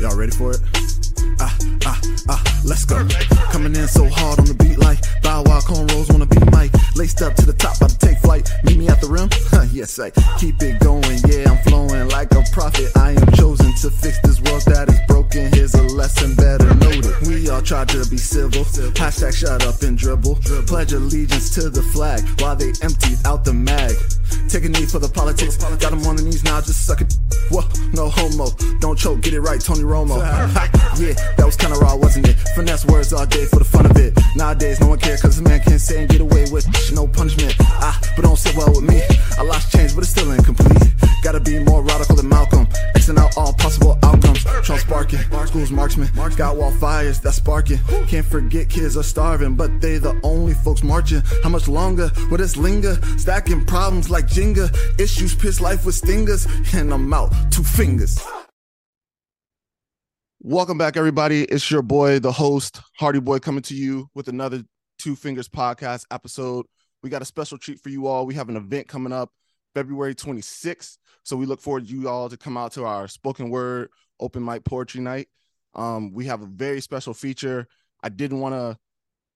Y'all ready for it? Ah, ah, ah, let's go. Coming in so hard on the beat like Bow Wow cornrows wanna be Mike. Laced up to the top, about to take flight. Meet me at the rim? yes, I keep it going. Yeah, I'm flowing like a prophet. I am chosen to fix this world that is broken. Here's a lesson, better note. We all try to be civil. Hashtag shut up and dribble. Pledge allegiance to the flag while they empty out the mag. Take a knee for the politics. Got them on the knees now, just suck it. Whoa, no homo. Don't choke, get it right, Tony Romo. yeah, that was kinda raw, wasn't it? Finesse words all day for the fun of it. Nowadays, no one cares, cause a man can't say and get away with no punishment. That's sparking. Can't forget kids are starving, but they the only folks marching. How much longer will this linger? Stacking problems like Jenga. Issues piss life with stingers. And I'm out, two fingers. Welcome back, everybody. It's your boy, the host, Hardy Boy, coming to you with another Two Fingers podcast episode. We got a special treat for you all. We have an event coming up February 26th. So we look forward to you all to come out to our spoken word open mic poetry night. Um, we have a very special feature. I didn't want to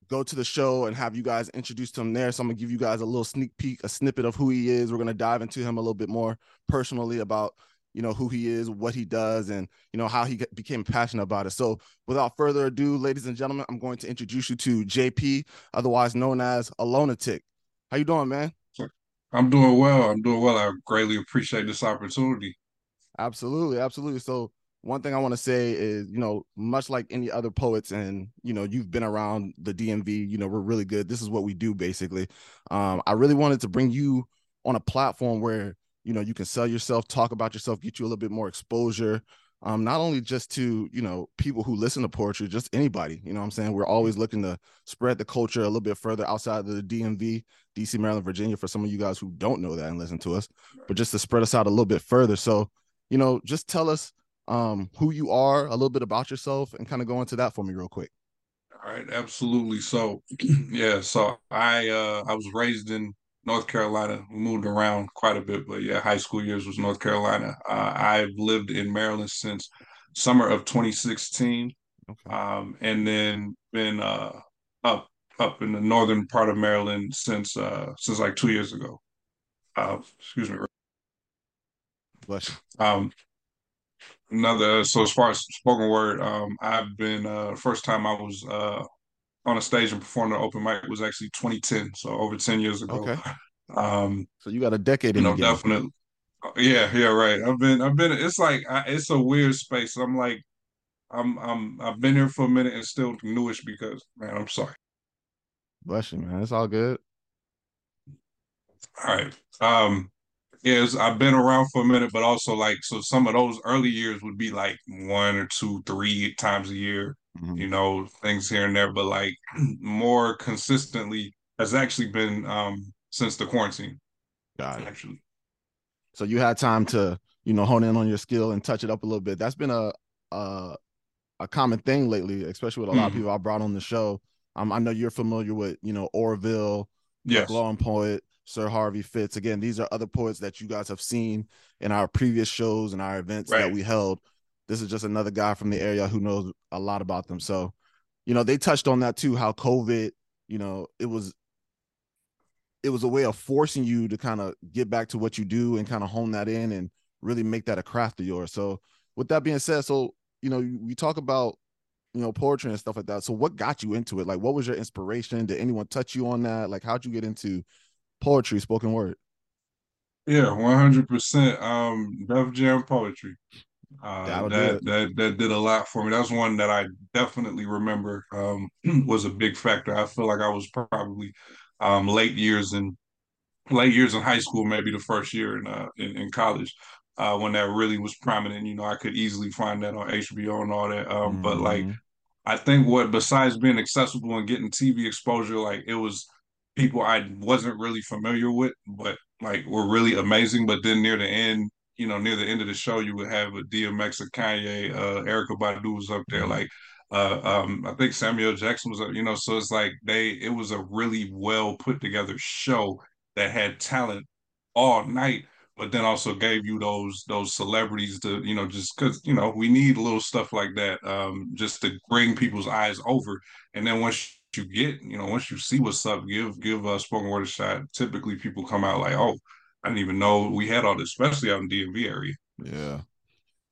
go to the show and have you guys introduce to him there. So I'm gonna give you guys a little sneak peek, a snippet of who he is. We're gonna dive into him a little bit more personally about you know who he is, what he does, and you know how he became passionate about it. So without further ado, ladies and gentlemen, I'm going to introduce you to JP, otherwise known as Aloneatiq. How you doing, man? I'm doing well. I'm doing well. I greatly appreciate this opportunity. Absolutely, absolutely. So one thing I want to say is, you know, much like any other poets, and you know, you've been around the DMV. You know, we're really good. This is what we do, basically. Um, I really wanted to bring you on a platform where you know you can sell yourself, talk about yourself, get you a little bit more exposure. Um, not only just to you know people who listen to poetry, just anybody. You know, I'm saying we're always looking to spread the culture a little bit further outside of the DMV, DC, Maryland, Virginia. For some of you guys who don't know that and listen to us, but just to spread us out a little bit further. So, you know, just tell us um, who you are, a little bit about yourself, and kind of go into that for me real quick. All right, absolutely. So, yeah, so I uh, I was raised in North Carolina. We moved around quite a bit, but yeah, high school years was North Carolina. Uh, I've lived in Maryland since summer of 2016, okay. um, and then been uh, up up in the northern part of Maryland since uh, since like two years ago. Uh, excuse me. Bless you. Um, another so as far as spoken word um i've been uh first time i was uh on a stage and performed an open mic was actually 2010 so over 10 years ago. Okay. Um so you got a decade you know definitely yeah yeah right. I've been i've been it's like I, it's a weird space. I'm like i'm i'm i've been here for a minute and still newish because man i'm sorry. Bless you man. It's all good. All right. Um Yes, I've been around for a minute, but also like so some of those early years would be like one or two, three times a year, mm-hmm. you know, things here and there. But like more consistently has actually been um since the quarantine. Got it. Actually. So you had time to, you know, hone in on your skill and touch it up a little bit. That's been a a, a common thing lately, especially with a lot mm-hmm. of people I brought on the show. Um, I know you're familiar with, you know, Orville, yes. Glowing Poet, Sir Harvey Fitz. Again, these are other poets that you guys have seen in our previous shows and our events right. that we held. This is just another guy from the area who knows a lot about them. So, you know, they touched on that too, how COVID, you know, it was it was a way of forcing you to kind of get back to what you do and kind of hone that in and really make that a craft of yours. So, with that being said, so you know, we talk about you know poetry and stuff like that. So, what got you into it? Like, what was your inspiration? Did anyone touch you on that? Like, how'd you get into poetry, spoken word. Yeah, one hundred percent. Um, Def Jam poetry. Uh, that that that did a lot for me. That's one that I definitely remember. Um, was a big factor. I feel like I was probably um, late years in late years in high school, maybe the first year in uh, in, in college, uh, when that really was prominent. You know, I could easily find that on HBO and all that. Um, mm-hmm. But like, mm-hmm. I think what besides being accessible and getting TV exposure, like it was people I wasn't really familiar with, but like were really amazing. But then near the end, you know, near the end of the show, you would have a DMX, a Kanye, uh, Erykah Badu was up there, mm-hmm. like. Uh, um, I think Samuel Jackson was, up, you know, so it's like they, it was a really well put together show that had talent all night, but then also gave you those those celebrities to you know just because you know we need little stuff like that um, just to bring people's eyes over, and then once you get you know once you see what's up, give give a spoken word a shot. Typically, people come out like, oh, I didn't even know we had all this, especially out in DMV area. Yeah,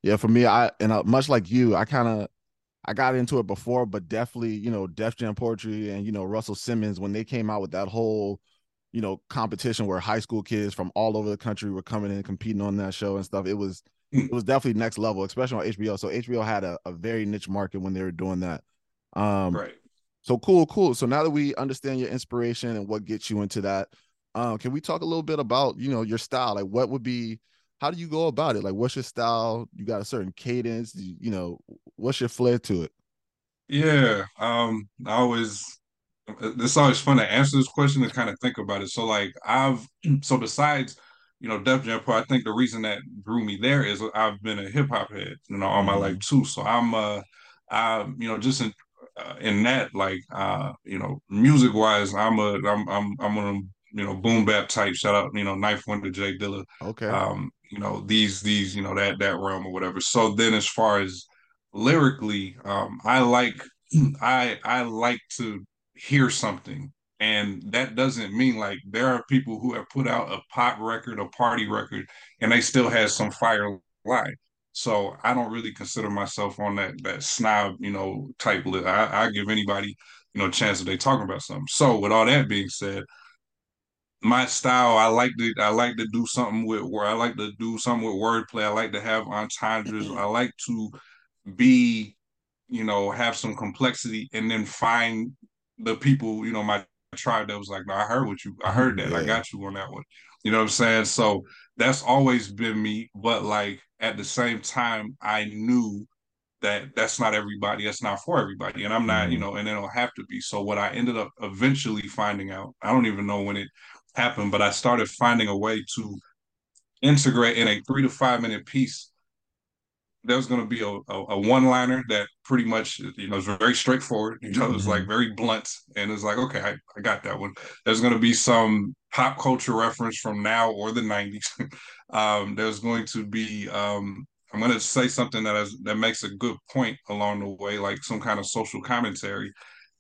yeah. For me, I and uh, much like you, I kind of I got into it before, but definitely, you know, Def Jam Poetry and, you know, Russell Simmons, when they came out with that whole, you know, competition where high school kids from all over the country were coming in and competing on that show and stuff, it was, hmm. it was definitely next level, especially on HBO. So HBO had a, a very niche market when they were doing that. Um, right. So cool, cool. So now that we understand your inspiration and what gets you into that, um, can we talk a little bit about, you know, your style? Like what would be, how do you go about it? Like, what's your style? You got a certain cadence, you, you know, what's your flair to it? Yeah, um, I always it's always fun to answer this question and kind of think about it. So like I've so besides you know Def Jam Pro, I think the reason that drew me there is I've been a hip hop head, you know, all my life mm-hmm. too. So I'm uh, I you know just in uh, in that like uh, you know music wise, I'm a I'm I'm I'm one of you know boom bap type. Shout out you know 9th Wonder Jay Dilla. Okay. Um, you know these these you know that that realm or whatever. So then as far as lyrically, um, I like I I like to hear something. And that doesn't mean like there are people who have put out a pop record, a party record, and they still have some fire line. So I don't really consider myself on that that snob, you know, type list. I, I give anybody, you know, a chance that they talking about something. So with all that being said, my style, I like to I like to do something with where I like to do something with wordplay. I like to have entendres. Mm-hmm. I like to be, you know, have some complexity and then find the people, you know, my tribe that was like, no, I heard what you, I heard mm-hmm. that, yeah. I got you on that one. You know what I'm saying? So that's always been me. But like at the same time, I knew that that's not everybody, that's not for everybody. And I'm not, mm-hmm. you know, and it don't have to be. So what I ended up eventually finding out, I don't even know when it happened, but I started finding a way to integrate in a three to five minute piece there was going to be a, a, a, one liner that pretty much you know is very straightforward you know mm-hmm. it's like very blunt and it's like okay I, I got that one there's going to be some pop culture reference from now or the 90s um, there's going to be um, i'm going to say something that has, that makes a good point along the way like some kind of social commentary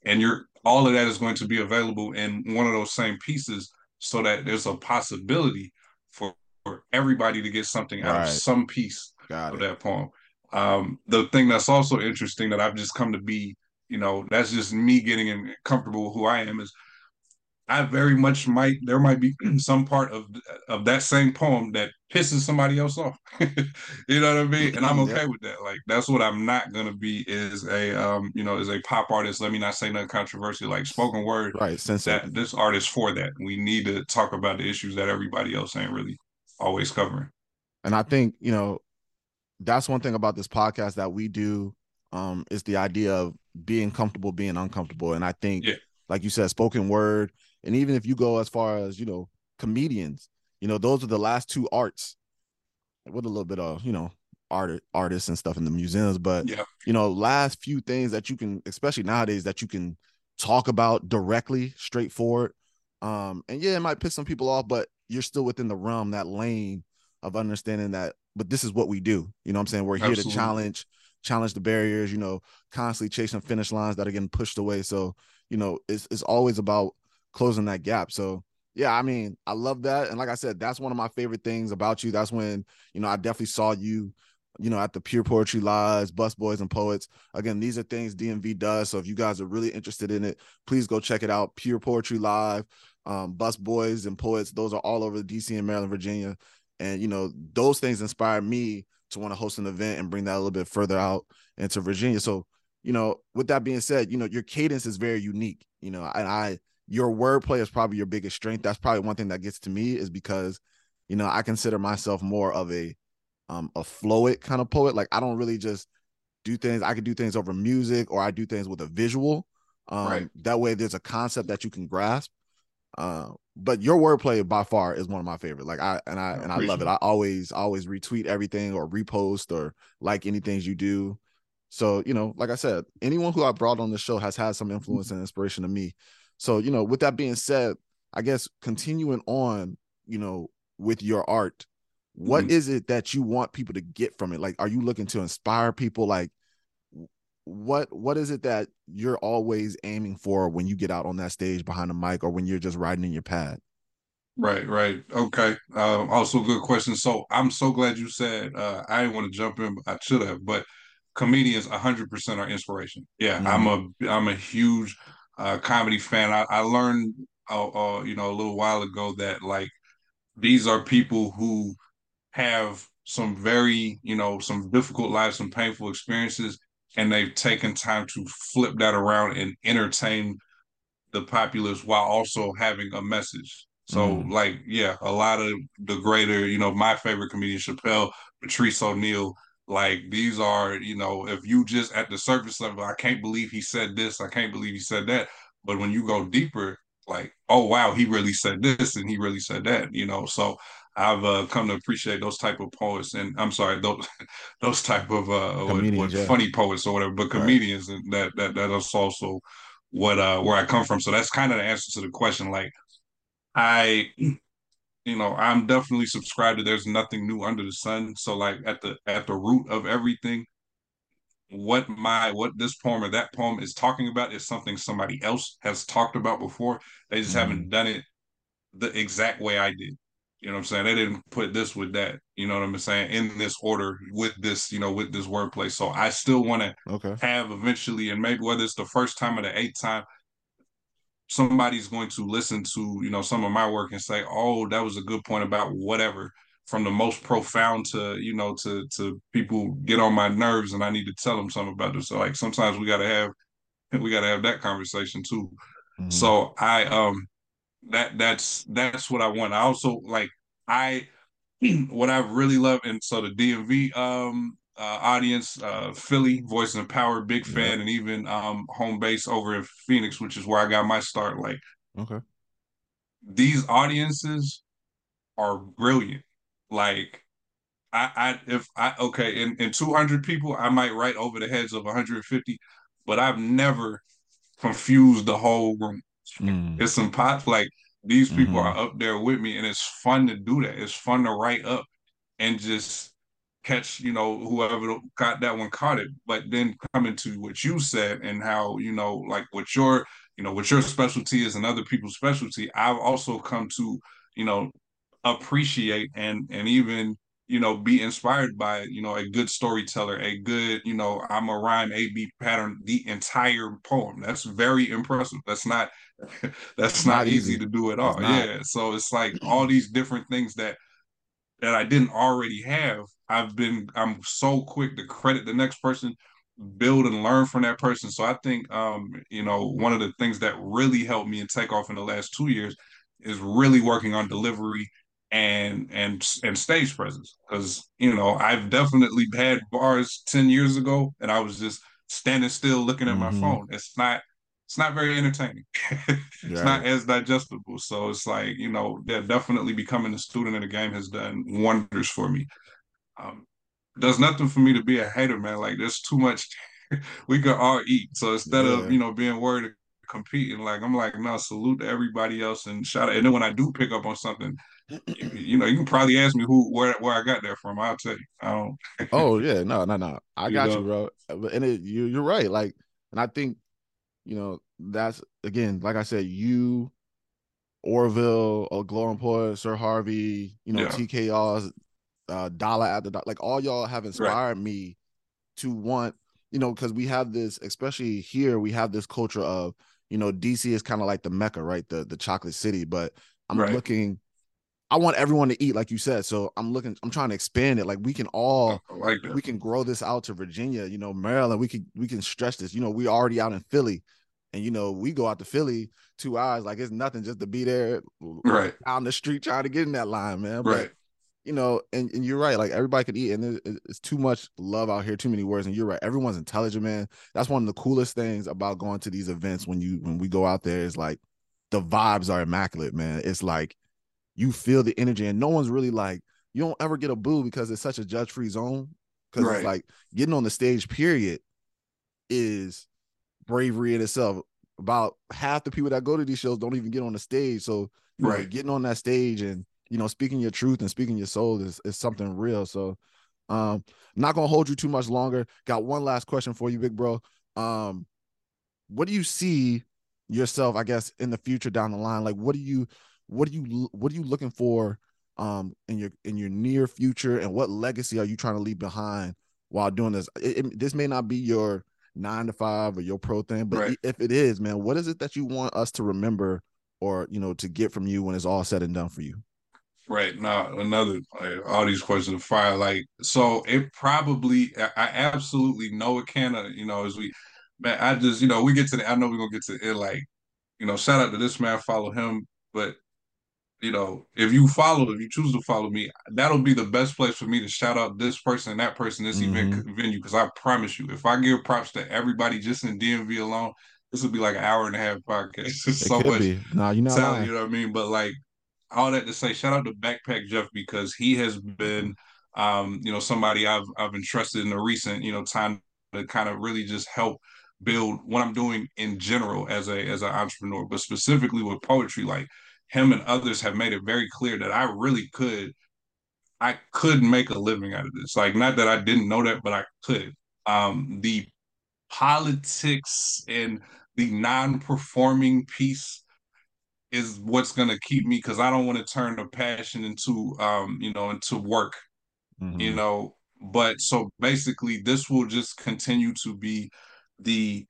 and you're all of that is going to be available in one of those same pieces so that there's a possibility for, for everybody to get something out right. of some piece Got of it. that poem. Um, the thing that's also interesting that I've just come to be, you know, that's just me getting comfortable with who I am is I very much might there might be some part of of that same poem that pisses somebody else off. you know what I mean? And I'm okay yeah. with that. Like that's what I'm not gonna be is a um, you know, is a pop artist. Let me not say nothing controversial, like spoken word. Right. Since that this artist for that. We need to talk about the issues that everybody else ain't really always covering. And I think, you know, that's one thing about this podcast that we do um is the idea of being comfortable being uncomfortable and i think yeah. like you said spoken word and even if you go as far as you know comedians you know those are the last two arts with a little bit of you know art artists and stuff in the museums but yeah. you know last few things that you can especially nowadays that you can talk about directly straightforward um and yeah it might piss some people off but you're still within the realm that lane of understanding that but this is what we do. You know what I'm saying? We're here Absolutely. to challenge challenge the barriers, you know, constantly chasing finish lines that are getting pushed away. So, you know, it's it's always about closing that gap. So yeah, I mean, I love that. And like I said, that's one of my favorite things about you. That's when, you know, I definitely saw you, you know, at the Pure Poetry Lives, Busboys and Poets. Again, these are things DMV does. So if you guys are really interested in it, please go check it out. Pure Poetry Live, um, Busboys and Poets. Those are all over DC and Maryland, Virginia. And you know, those things inspired me to want to host an event and bring that a little bit further out into Virginia. So, you know, with that being said, you know, your cadence is very unique, you know, and I your wordplay is probably your biggest strength. That's probably one thing that gets to me is because, you know, I consider myself more of a um a flowed kind of poet. Like I don't really just do things, I can do things over music or I do things with a visual. Um right. that way there's a concept that you can grasp. Uh, but your wordplay by far is one of my favorite. Like I and I, I and I love it. I always always retweet everything or repost or like anything you do. So you know, like I said, anyone who I brought on the show has had some influence and inspiration to me. So you know, with that being said, I guess continuing on, you know, with your art, What mm-hmm. is it that you want people to get from it? Like, are you looking to inspire people? Like, what what is it that you're always aiming for when you get out on that stage behind the mic or when you're just riding in your pad? Right, right. Okay. Uh, also, good question. So I'm so glad you said uh, I didn't want to jump in. But I should have, but comedians 100% are inspiration. Yeah, mm-hmm. I'm a I'm a huge uh, comedy fan. I, I learned, uh, uh, you know, a little while ago that like these are people who have some very, you know, some difficult lives, some painful experiences, and they've taken time to flip that around and entertain the populace while also having a message. So mm. like, yeah, a lot of the greater, you know, my favorite comedian, Chappelle, Patrice O'Neal, like these are, you know, if you just at the surface level, I can't believe he said this, I can't believe he said that. But when you go deeper, like, oh wow, he really said this and he really said that, you know. So I've uh, come to appreciate those type of poets, and I'm sorry, those those type of uh, what, what yeah. funny poets or whatever, but comedians, right. and that that that is also what uh where I come from. So that's kind of the answer to the question. Like I you know, I'm definitely subscribed to there's nothing new under the sun. So like at the at the root of everything, what my what this poem or that poem is talking about is something somebody else has talked about before. They just mm-hmm. haven't done it the exact way I did. You know what I'm saying? They didn't put this with that. You know what I'm saying? In this order with this, you know, with this wordplay. So I still want to okay. have eventually, and maybe whether it's the first time or the eighth time, somebody's going to listen to you know some of my work and say oh that was a good point about whatever from the most profound to you know to to people get on my nerves and i need to tell them something about this so like sometimes we got to have we got to have that conversation too. Mm-hmm. so i um that that's that's what i want. I also like i what i really love and so the dmv um uh, audience, uh, Philly, Voice and Power, big fan, yeah. and even um, home base over in Phoenix, which is where I got my start. Like, okay, these audiences are brilliant. Like, I, I if I okay, in, in 200 people, I might write over the heads of 150, but I've never confused the whole room. Mm. It's some pots like these people mm-hmm. are up there with me, and it's fun to do that. It's fun to write up and just catch, you know, whoever got that one caught it. But then coming to what you said and how, you know, like what your, you know, what your specialty is and other people's specialty, I've also come to, you know, appreciate and and even you know be inspired by you know a good storyteller a good you know i'm a rhyme a b pattern the entire poem that's very impressive that's not that's not, not easy. easy. to do at all yeah so it's like all these different things that that I didn't already have, I've been I'm so quick to credit the next person, build and learn from that person. So I think um, you know, one of the things that really helped me and take off in the last two years is really working on delivery and and and stage presence. Because, you know, I've definitely had bars 10 years ago and I was just standing still looking at mm-hmm. my phone. It's not it's not very entertaining. it's yeah. not as digestible. So it's like, you know, they're definitely becoming a student in the game has done wonders for me. Um, does nothing for me to be a hater, man. Like there's too much we could all eat. So instead yeah. of, you know, being worried competing, like I'm like, no, salute to everybody else and shout out. And then when I do pick up on something, you, know, you can probably ask me who where where I got that from. I'll tell you. I don't Oh yeah, no, no, no. I got you, know? you bro. And it, you you're right. Like, and I think you know, that's again, like I said, you, Orville, or Glowing Poet, Sir Harvey, you know, yeah. TKR's uh, Dollar at the like all y'all have inspired right. me to want, you know, because we have this, especially here, we have this culture of, you know, DC is kind of like the mecca, right? The the chocolate city. But I'm right. looking I want everyone to eat, like you said. So I'm looking, I'm trying to expand it. Like we can all like we can grow this out to Virginia, you know, Maryland. We can we can stretch this. You know, we already out in Philly. And you know, we go out to Philly two hours, like it's nothing just to be there right down the street trying to get in that line, man. But, right. You know, and, and you're right. Like everybody could eat, and it's too much love out here, too many words. And you're right. Everyone's intelligent, man. That's one of the coolest things about going to these events when you when we go out there is like the vibes are immaculate, man. It's like you feel the energy, and no one's really like you don't ever get a boo because it's such a judge free zone. Because right. it's like getting on the stage, period, is bravery in itself. About half the people that go to these shows don't even get on the stage. So right. getting on that stage and you know, speaking your truth and speaking your soul is is something real. So um not gonna hold you too much longer. Got one last question for you, big bro. Um, what do you see yourself, I guess, in the future down the line? Like what do you what are you what are you looking for um in your in your near future and what legacy are you trying to leave behind while doing this it, it, this may not be your nine to five or your pro thing but right. if it is man what is it that you want us to remember or you know to get from you when it's all said and done for you right now another like, all these questions of fire like so it probably i absolutely know it can uh, you know as we man i just you know we get to the i know we're gonna get to it like you know shout out to this man follow him but you know, if you follow, if you choose to follow me, that'll be the best place for me to shout out this person, and that person, this mm-hmm. event venue. Because I promise you, if I give props to everybody just in DMV alone, this would be like an hour and a half podcast. It's so much be. Nah, you know, talent, you know what I mean. But like all that to say, shout out to Backpack Jeff because he has been, um, you know, somebody I've I've entrusted in the recent, you know, time to kind of really just help build what I'm doing in general as a as an entrepreneur, but specifically with poetry, like him and others have made it very clear that I really could, I could make a living out of this. Like, not that I didn't know that, but I could. Um, the politics and the non-performing piece is what's going to keep me because I don't want to turn the passion into, um, you know, into work. Mm-hmm. You know, but so basically, this will just continue to be the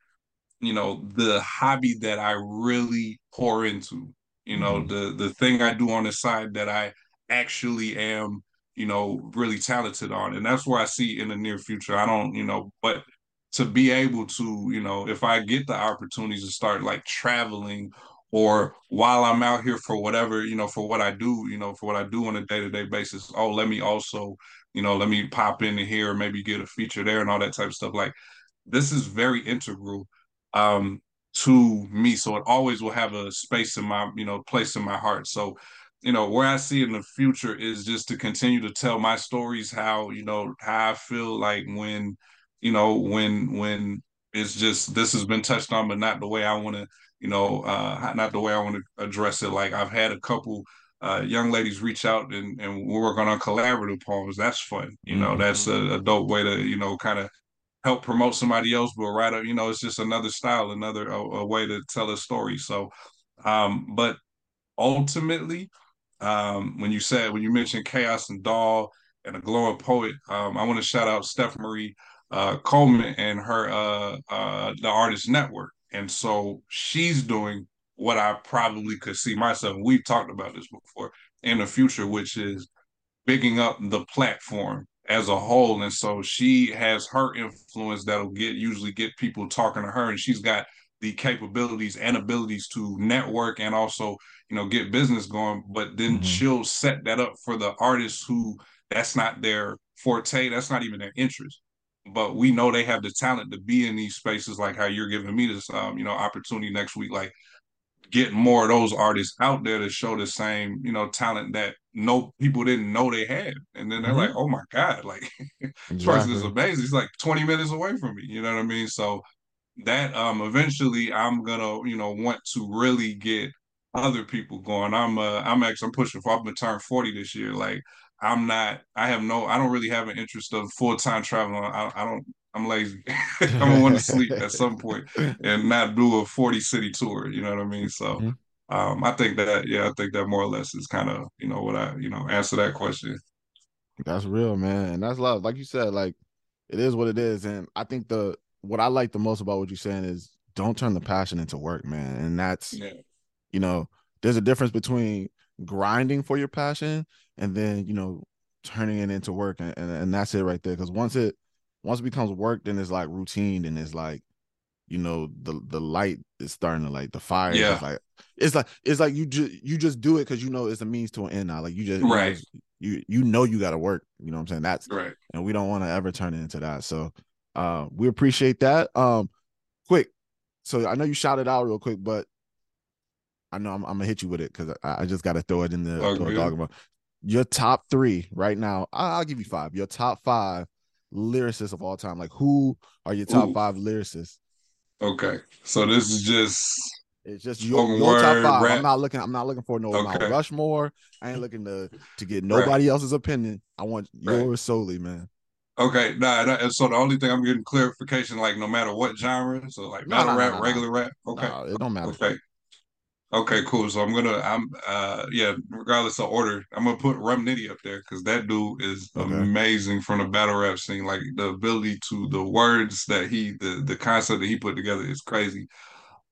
you know the hobby that i really pour into you know mm-hmm. the the thing i do on the side that i actually am you know really talented on and that's where i see in the near future i don't you know but to be able to you know if i get the opportunities to start like traveling or while i'm out here for whatever you know for what i do you know for what i do on a day-to-day basis oh let me also you know let me pop in here maybe get a feature there and all that type of stuff like this is very integral um to me. So it always will have a space in my, you know, place in my heart. So, you know, where I see in the future is just to continue to tell my stories, how, you know, how I feel like when, you know, when when it's just this has been touched on, but not the way I want to, you know, uh not the way I want to address it. Like I've had a couple uh, young ladies reach out and, and we're working on collaborative poems. That's fun. You know, mm-hmm. that's a, a, dope way to, you know, kind of help promote somebody else, but rather, you know, it's just another style, another a, a way to tell a story. So, um, but ultimately, um, when you said when you mentioned chaos and doll and a glowing poet, um, I want to shout out Steph Marie uh, Coleman and her uh, uh, the Artist Network, and so she's doing what I probably could see myself. We've talked about this before in the future, which is bigging up the platform as a whole. And so she has her influence that'll get usually get people talking to her. And she's got the capabilities and abilities to network and also, you know, get business going. But then mm-hmm. she'll set that up for the artists who that's not their forte, that's not even their interest. But we know they have the talent to be in these spaces, like how you're giving me this, um, you know, opportunity next week. Like get more of those artists out there to show the same, you know, talent that no people didn't know they had. And then they're mm-hmm. like, oh my God, like this exactly. person is amazing. He's like 20 minutes away from me. You know what I mean? So that um eventually I'm gonna, you know, want to really get other people going. I'm uh I'm actually I'm pushing for I'm gonna turn 40 this year. Like I'm not I have no I don't really have an interest of full time traveling. I, I don't I'm lazy. I'm gonna want to sleep at some point and not do a 40 city tour. You know what I mean? So mm-hmm. um, I think that yeah, I think that more or less is kind of you know what I you know answer that question. That's real, man, and that's love. Like you said, like it is what it is, and I think the what I like the most about what you're saying is don't turn the passion into work, man, and that's yeah. you know there's a difference between grinding for your passion and then you know turning it into work and, and, and that's it right there because once it once it becomes work, then it's like routine, and it's like, you know, the the light is starting to like the fire. Yeah. like it's like it's like you just you just do it because you know it's a means to an end now. Like you just right. You you, you know you got to work. You know what I'm saying? That's right. And we don't want to ever turn it into that. So uh we appreciate that. Um, quick. So I know you shouted out real quick, but I know I'm, I'm gonna hit you with it because I, I, just got to throw it in the Your top three right now. I'll, I'll give you five. Your top five lyricists of all time? Like, who are your top Ooh. five lyricists? Okay, so this is just It's just your, your top five. Rap. I'm not looking. I'm not looking for no okay. Rushmore. I ain't looking to to get nobody right. else's opinion. I want yours right. solely, man. Okay, nah, that, so the only thing I'm getting clarification, like no matter what genre, so like battle rap, regular rap. Okay, it don't matter. Okay, okay, cool. So I'm gonna, I'm, uh, yeah, regardless of order, I'm gonna put Rum Nitty up there because that dude is okay. amazing from the battle rap scene. Like the ability to the words that he, the the concept that he put together is crazy.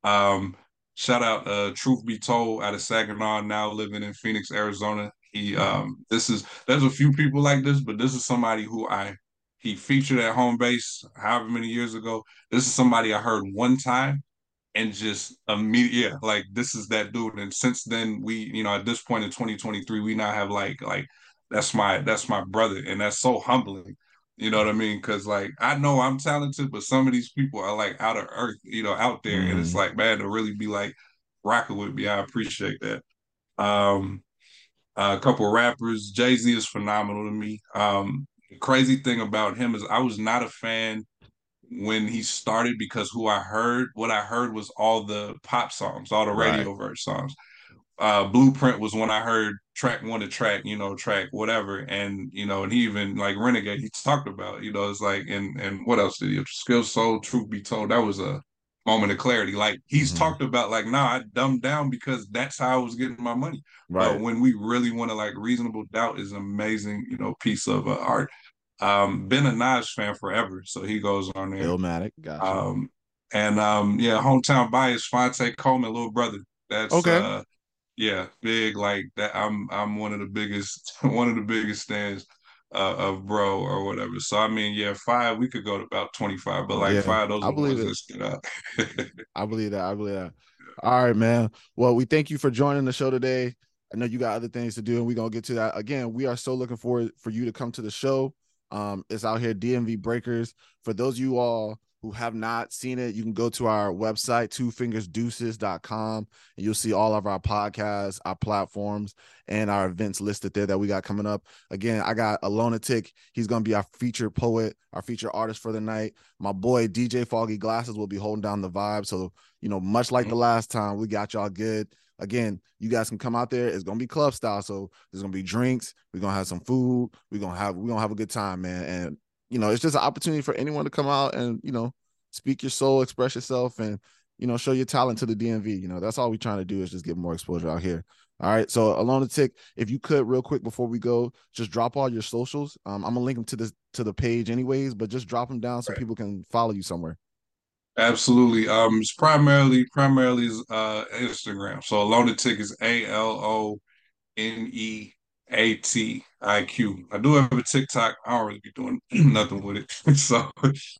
Um, shout out, uh, Truth Be Told, out of Saginaw, now living in Phoenix, Arizona. He, um, this is there's a few people like this, but this is somebody who I he featured at home base however many years ago. This is somebody I heard one time and just immediately yeah, like this is that dude. And since then, we, you know, at this point in 2023, we now have like like that's my that's my brother. And that's so humbling. You know what I mean? Cause like I know I'm talented, but some of these people are like out of earth, you know, out there. Mm-hmm. And it's mm-hmm. like, man, to really be like rocking with me, I appreciate that. Um a couple rappers. Jay Z is phenomenal to me. Um, crazy thing about him is I was not a fan when he started because who I heard, what I heard was all the pop songs, all the radio right. verse songs. Uh, Blueprint was when I heard track one to track, you know, track whatever, and you know, and he even like Renegade, he talked about, you know, it's like, and and what else did he? Skill Soul, Truth Be Told, that was a moment of clarity. Like he's mm-hmm. talked about, like, nah, I dumbed down because that's how I was getting my money. Right. But when we really want to like reasonable doubt is an amazing, you know, piece of uh, art. Um, been a Nas fan forever, so he goes on there. Illmatic, gotcha. Um, and um, yeah, hometown bias, Phonte Coleman, little brother. That's okay. Uh, yeah, big like that. I'm I'm one of the biggest one of the biggest stands uh, of bro or whatever. So I mean, yeah, five we could go to about twenty five, but like yeah, five those I believe ones it. that stood. I believe that. I believe that. All right, man. Well, we thank you for joining the show today. I know you got other things to do, and we're gonna get to that. Again, we are so looking forward for you to come to the show. Um, it's out here, DMV Breakers. For those you all who have not seen it, you can go to our website, twofingersdeuces.com, and you'll see all of our podcasts, our platforms, and our events listed there that we got coming up. Again, I got Aloneatiq. He's going to be our featured poet, our featured artist for the night. My boy, DJ Foggy Glasses, will be holding down the vibe. So, you know, much like the last time, we got y'all good again, you guys can come out there. It's gonna be club style, so there's gonna be drinks. We're gonna have some food. We're gonna have we're gonna have a good time, man. And you know, it's just an opportunity for anyone to come out and you know speak your soul, express yourself, and you know show your talent to the DMV. You know, that's all we're trying to do is just get more exposure out here. All right. So Aloneatiq, if you could real quick before we go, just drop all your socials. Um, I'm gonna link them to this to the page anyways, but just drop them down so right. people can follow you somewhere. Absolutely. Um, it's primarily primarily uh Instagram. So Aloneatiq is A L O N E A T I Q. I do have a TikTok. I don't really be doing nothing with it. so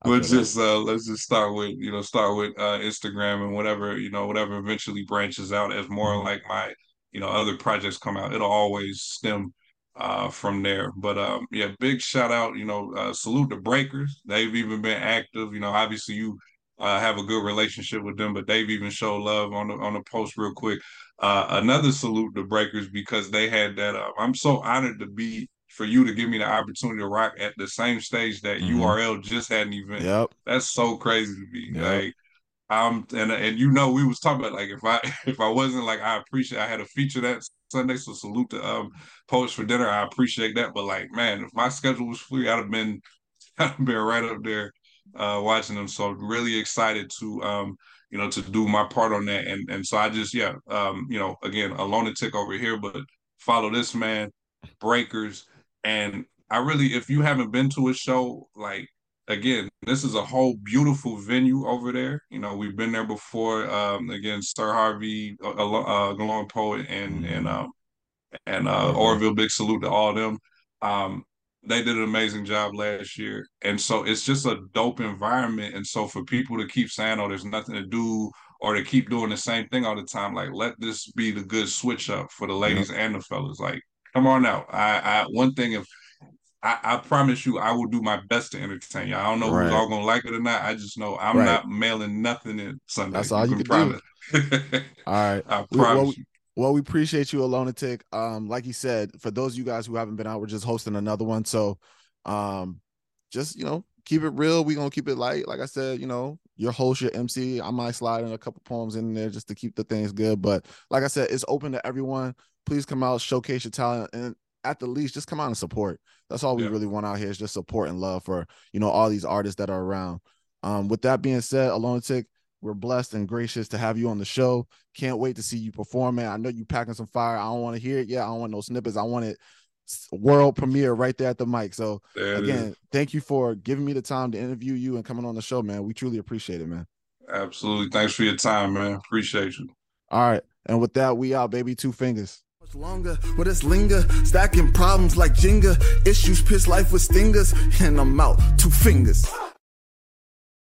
we'll just uh let's just start with you know start with uh Instagram and whatever you know whatever eventually branches out as more mm-hmm. like my you know other projects come out. It'll always stem uh, from there. But um, yeah, big shout out, you know, uh, salute the Breakers. They've even been active. You know, obviously you uh, have a good relationship with them, but they've even showed love on the on the post real quick. Uh, another salute to Breakers because they had that. Uh, I'm so honored to be for you to give me the opportunity to rock at the same stage that mm-hmm. URL just had an event. Yep. That's so crazy to me. Yep. Like um and and you know we was talking about like if I if I wasn't like I appreciate I had a feature that Sunday, so salute to um post for dinner. I appreciate that. But like man, if my schedule was free, I'd have been I'd have been right up there uh, watching them. So really excited to um, you know to do my part on that. And and so I just yeah um, you know again Aloneatiq over here, but follow this man, Breakers, and I really if you haven't been to a show like again this is a whole beautiful venue over there you know we've been there before um again sir harvey uh, uh Galore poet and and um and uh orville big salute to all of them um they did an amazing job last year. And so it's just a dope environment. And so for people to keep saying, oh, there's nothing to do, or to keep doing the same thing all the time, like let this be the good switch up for the ladies and the fellas. Like, come on out. I, I one thing if I, I, promise you, I will do my best to entertain you. I don't know right. who's all gonna like it or not. I just know I'm right. not mailing nothing in Sunday. That's all you, you can, can do. all right. I promise well, you. Well, we appreciate you, Aloneatiq. Um, like you said, for those of you guys who haven't been out, we're just hosting another one. So um, just you know, keep it real. We're gonna keep it light. Like I said, you know, your host, your MC. I might slide in a couple poems in there just to keep the things good. But like I said, it's open to everyone. Please come out, showcase your talent, and at the least, just come out and support. That's all we yeah. really want out here is just support and love for you know all these artists that are around. Um, with that being said, Aloneatiq, we're blessed and gracious to have you on the show. Can't wait to see you perform, man. I know you packing some fire. I don't want to hear it yet. I don't want no snippets. I want it world premiere right there at the mic. So again, thank you for giving me the time to interview you and coming on the show, man. We truly appreciate it, man. Absolutely. Thanks for your time, man. Appreciate you. All right. And with that, we out, baby. Two fingers. Longer, with us linger, stacking problems like Jenga. Issues piss life with stingers, and I'm out. Two fingers.